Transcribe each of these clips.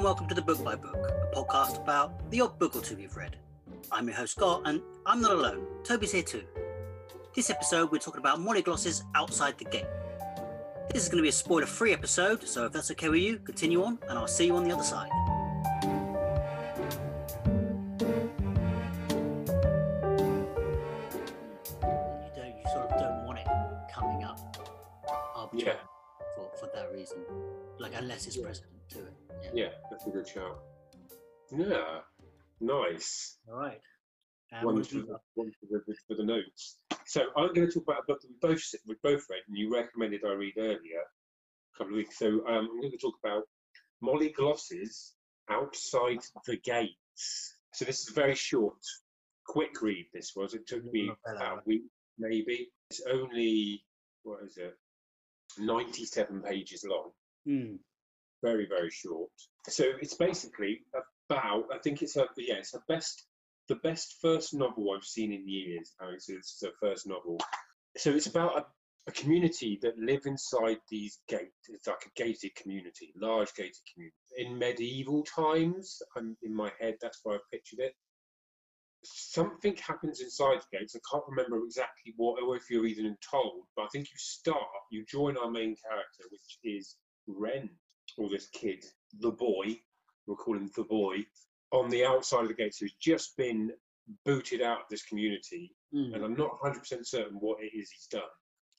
And welcome to the Book by Book, a podcast about the odd book or two you've read. I'm your host Scott, and I'm not alone. Tobie's here too. This episode, we're talking about Molly Gloss's Outside the Gate. This is going to be a spoiler-free episode, so if that's okay with you, continue on, and I'll see you on the other side. You don't, you sort of don't want it coming up arbitrarily for, for that reason, like unless it's Yeah. it. Yeah, that's a good shout. Yeah, nice. All right. Um, one for the, one for the, for the notes. So I'm going to talk about a book that we both we both read, and you recommended I read earlier a couple of weeks. So um, I'm going to talk about Molly Gloss's Outside the Gates. So this is a very short, quick read. This was. It took me about a week, maybe. It's only what is it? 97 pages long. Hmm. Very very short. So it's basically about i think it's her yeah it's her best the best first novel i've seen in years it's, her first novel. So it's about a, a community that live inside these gates it's like a gated community large gated community. In medieval times i'm in my head that's why i pictured it. Something happens inside the gates. I can't remember exactly what or if you're even told but i think you start you join our main character which is ren or this kid, the boy, we'll call him the boy, on the outside of the gates who's just been booted out of this community. Hmm. And I'm not 100% certain what it is he's done.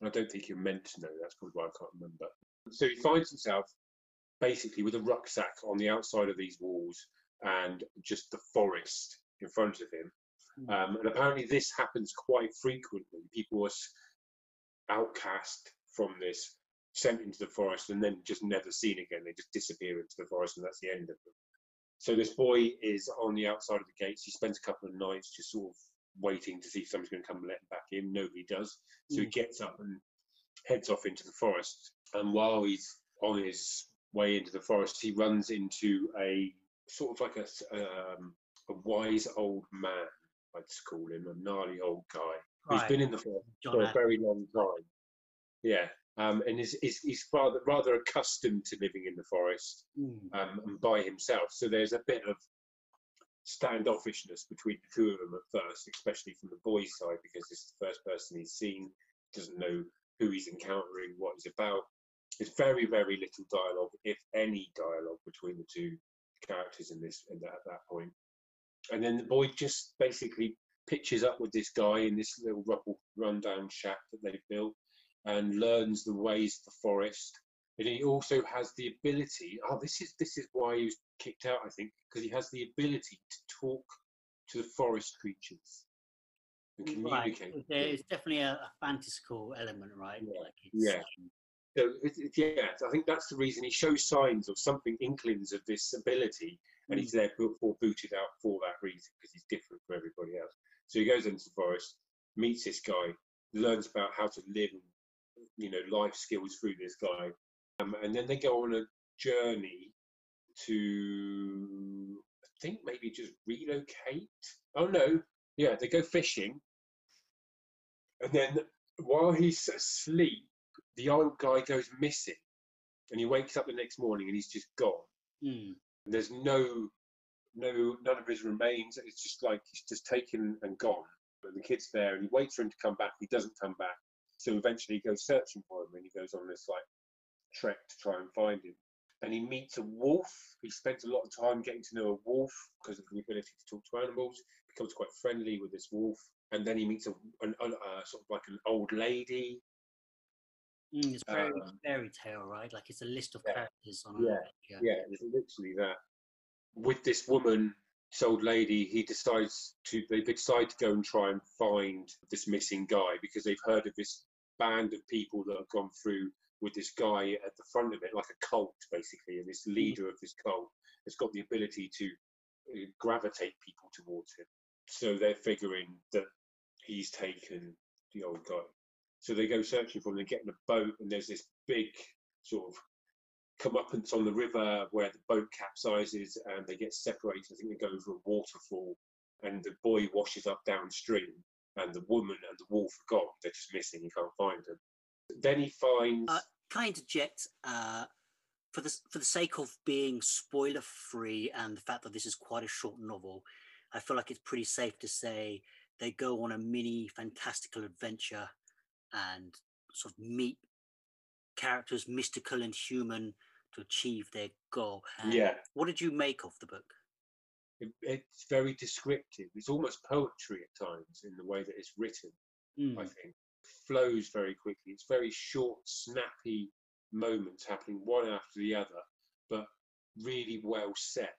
And I don't think you're meant to know. That's probably why I can't remember. So he finds himself basically with a rucksack on the outside of these walls and just the forest in front of him. Hmm. Um, and apparently, this happens quite frequently. People are outcast from this, sent into the forest, and then just never seen again. They just disappear into the forest, and that's the end of them. So this boy is on the outside of the gates. He spends a couple of nights just sort of waiting to see if someone's going to come and let him back in. Nobody does. So he Mm. gets up and heads off into the forest. And while he's on his way into the forest, he runs into a sort of like a, um, a wise old man, I'd call him, a gnarly old guy who's Right. been in the forest John for a very long time. Yeah, um, and is, is he's rather rather accustomed to living in the forest Hmm. um, and by himself. So there's a bit of standoffishness between the two of them at first, especially from the boy's side, because this is the first person he's seen, doesn't know who he's encountering, what he's about. There's very, very little dialogue, if any dialogue, between the two characters in this in that, at that point. And then the boy just basically pitches up with this guy in this little rubble rundown shack that they've built and learns the ways of the forest and he also has the ability oh this is this is why he was kicked out i think because he has the ability to talk to the forest creatures and communicate There them. is definitely a, a fantastical element, right? Yeah. Like it's, Yeah. um, so it, it, yeah i think that's the reason he shows signs of something inklings of this ability and he's therefore booted out for that reason because he's different from everybody else so he goes into the forest meets this guy learns about how to live you know life skills through this guy. Um, and then they go on a journey to i think maybe just relocate. Oh no. Yeah they go fishing. And then while he's asleep the old guy goes missing. And he wakes up the next morning and he's just gone. Hmm. there's no no none of his remains. It's just like he's just taken and gone. And the kid's there and he waits for him to come back. He doesn't come back so eventually he goes searching for him and he goes on this like trek to try and find him and he meets a wolf he spends a lot of time getting to know a wolf because of the ability to talk to animals becomes quite friendly with this wolf and then he meets a an, uh, sort of like an old lady Mm, it's very Um, fairy tale, right? Like it's a list of yeah. characters on a Yeah. yeah, it's literally that. With this woman, this old lady, he decides to. They decide to go and try and find this missing guy because they've heard of this band of people that have gone through with this guy at the front of it, like a cult, basically. And this leader of this cult has got the ability to uh, gravitate people towards him. So they're figuring that he's taken the old guy. So they go searching for him. They get in a boat, and there's this big sort of comeuppance on the river where the boat capsizes and they get separated. I think they go over a waterfall, and the boy washes up downstream, and the woman and the wolf are gone. They're just missing. You can't find them. Then he finds. Uh, Can I interject? Uh, for the for the sake of being spoiler free and the fact that this is quite a short novel, I feel like it's pretty safe to say they go on a mini fantastical adventure and sort of meet characters mystical and human to achieve their goal. And Yeah, What did you make of the book? It, it's very descriptive. It's almost poetry at times in the way that it's written. Mm, I think flows very quickly. It's very short, snappy moments happening one after the other, but really well set.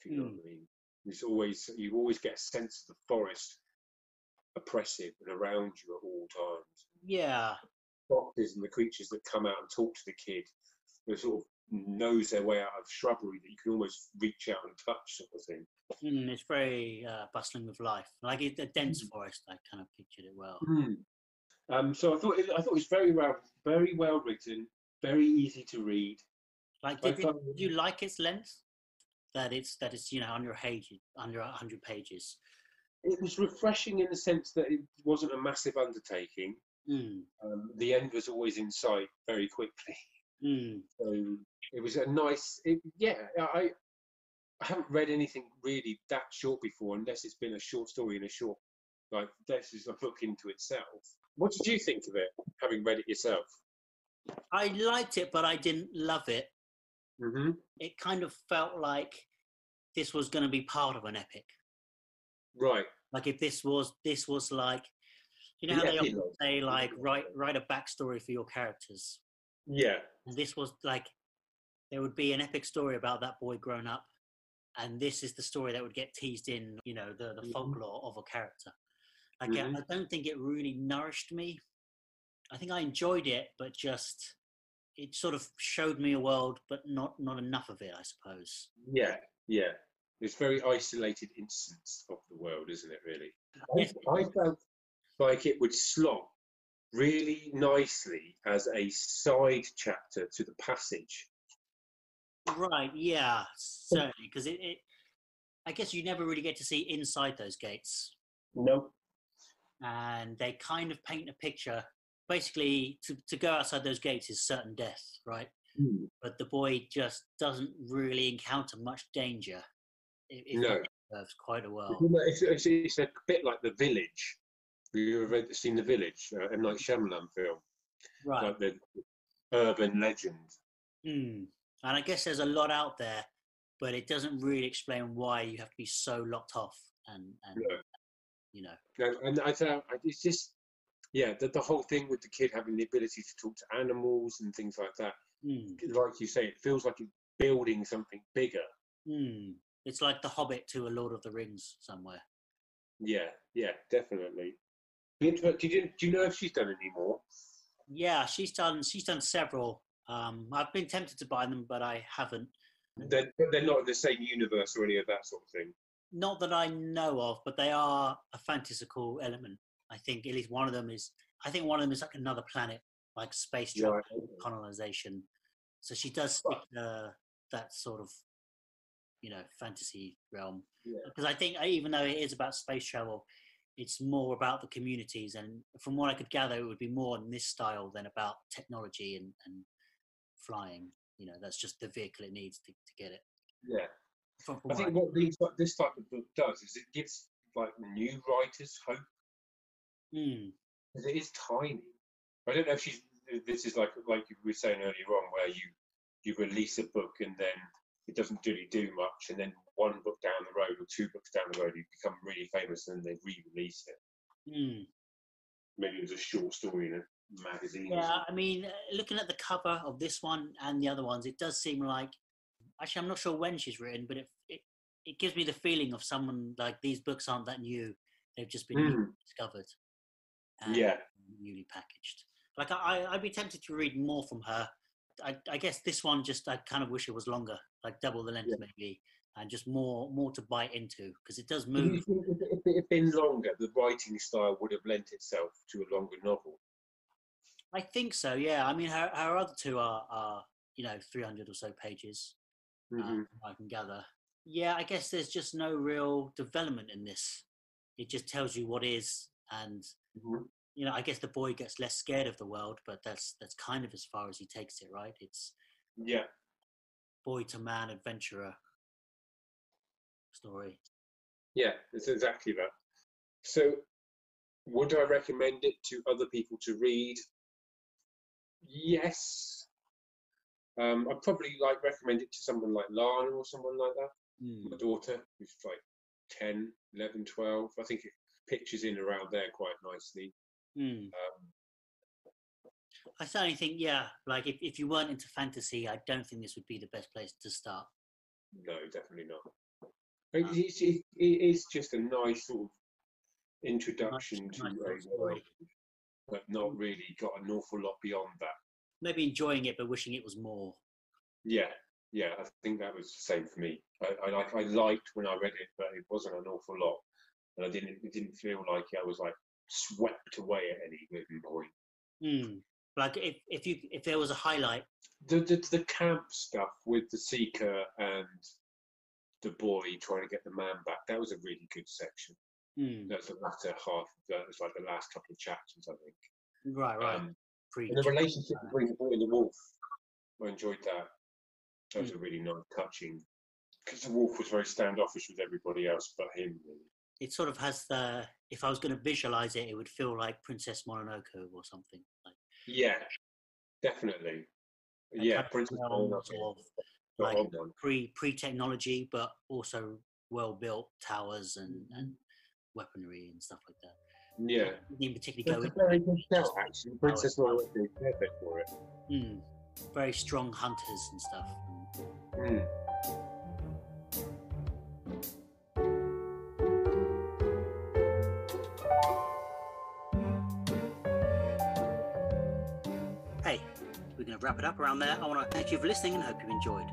If you know what I mean. It's always you always get a sense of the forest oppressive and around you at all times. Yeah. Foxes and the creatures that come out and talk to the kid, they sort of nose their way out of shrubbery that you can almost reach out and touch, sort of thing. Mm, it's very uh, bustling with life. Like it, a dense forest, I kind of pictured it well. Um, so I thought it, I thought it was very well, very well written, very easy to read. Like, did, you- found- did you like its length? That it's that it's you know under page under hundred pages. It was refreshing in the sense that it wasn't a massive undertaking. Mm, Um, the end was always in sight very quickly. mm, So it was a nice, it, yeah. I I haven't read anything really that short before, unless it's been a short story in a short, like this is a book into itself. What did you think of it, having read it yourself? I liked it, but I didn't love it. Mm-hmm. It kind of felt like this was going to be part of an epic. Right. Like if this was this was like, you know how The they often say like write write a backstory for your characters. Yeah. And this was like there would be an epic story about that boy grown up, and this is the story that would get teased in, you know, the, the Mhm. folklore of a character. Like I- Mhm. I don't think it really nourished me. I think I enjoyed it, but just it sort of showed me a world, but not not enough of it, I suppose. Yeah. Yeah. It's very isolated instance of the world, isn't it? Really. I, I felt like it would slot really nicely as a side chapter to the passage. Right? Yeah, certainly, because it, it. I guess you never really get to see inside those gates. No. and they kind of paint a picture. Basically, to, to go outside those gates is certain death, right? Hmm. But the boy just doesn't really encounter much danger. If, if No. serves quite a well. It's, it's, it's a bit like The Village. You ever read, seen The Village? Uh, M. Night Shyamalan film. Right. Like the urban legend. Hmm. And I guess there's a lot out there, but it doesn't really explain why you have to be so locked off and, and No. you know. No, and I thought it's just, yeah, the, the whole thing with the kid having the ability to talk to animals and things like that. Hmm. Like you say, it feels like it's building something bigger. Hmm. It's like the Hobbit to a Lord of the Rings somewhere. Yeah, yeah, definitely. Did you, do you know if she's done any more? Yeah, she's done. She's done several. Um, I've been tempted to buy them, but I haven't. They're, they're not in the same universe or any of that sort of thing. Not that I know of, but they are a fantastical element. I think at least one of them is. I think one of them is like another planet, like space travel, Right. colonization. So she does stick to that sort of, you know, fantasy realm. Yeah. Because I think uh, even though it is about space travel, it's more about the communities. And from what I could gather, it would be more in this style than about technology and, and flying. You know, that's just the vehicle it needs to, to get it. Yeah. From, from I think what these, this type of book does is it gives like new writers hope Mm, because it is tiny. I don't know if she's. This is like like you were saying earlier on, where you you release a book and then it doesn't really do much, and then one book down the road or two books down the road, you become really famous, and they re-release it. mm. Maybe it was a short story in a magazine. Yeah. I mean, looking at the cover of this one and the other ones, it does seem like. Actually, I'm not sure when she's written, but it it, it gives me the feeling of someone like these books aren't that new; they've just been Mm. discovered. and Yeah. newly packaged. Like I- I'd be tempted to read more from her. I, I guess this one just I kind of wish it was longer, like double the length Yeah. maybe, and just more more to bite into because it does move. if it- had been longer, the writing style would have lent itself to a longer novel? I think so. Yeah. I mean, her her other two are are you know 300 or so pages. Mhm. um, I can gather. Yeah, I guess there's just no real development in this. It just tells you what is, and Mhm. You know, I guess the boy gets less scared of the world, but that's that's kind of as far as he takes it, right? It's Yeah. boy to man adventurer story. Yeah, it's exactly that. So, would I recommend it to other people to read? Yes. Um, I'd probably like recommend it to someone like Lana or someone like that. Hmm. My daughter, who's like 10, 11, 12. I think it pictures in around there quite nicely. Hmm. Um, I certainly think, yeah, like if, if you weren't into fantasy, I don't think this would be the best place to start. no, definitely not. Um, it's, it, it is just a nice sort of introduction nice to little a world, but not really got an awful lot beyond that. Maybe enjoying it, but wishing it was more. Yeah, yeah, I think that was the same for me. I, I like I liked when I read it, but it wasn't an awful lot, and I didn't it didn't feel like I was like swept away at any given point. Hmm. Like if, if you if there was a highlight, The, the the camp stuff with the seeker and the boy trying to get the man back that was a really good section. hmm. That's the latter half. That was like the last couple of chapters, I think. right, right, Um, and the relationship between the boy and the wolf, I enjoyed that. That was a really nice touching. Because the wolf was very standoffish with everybody else but him. Really. It sort of has the. If I was going to visualize it, it would feel like Princess Mononoke or something. Like Yeah, definitely. Yeah, Princess Mononoke. sort of like- pre pre technology, but also well built towers and, and weaponry and stuff like that. Yeah. In particular, particularly go That's in. a very good shout, actually. Princess Mononoke is perfect for it. Mm, very strong hunters and stuff. Mm. Wrap it up around there. I want to thank you for listening and hope you enjoyed.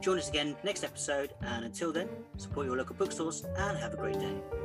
Join us again next episode, and until then, support your local bookstores and have a great day.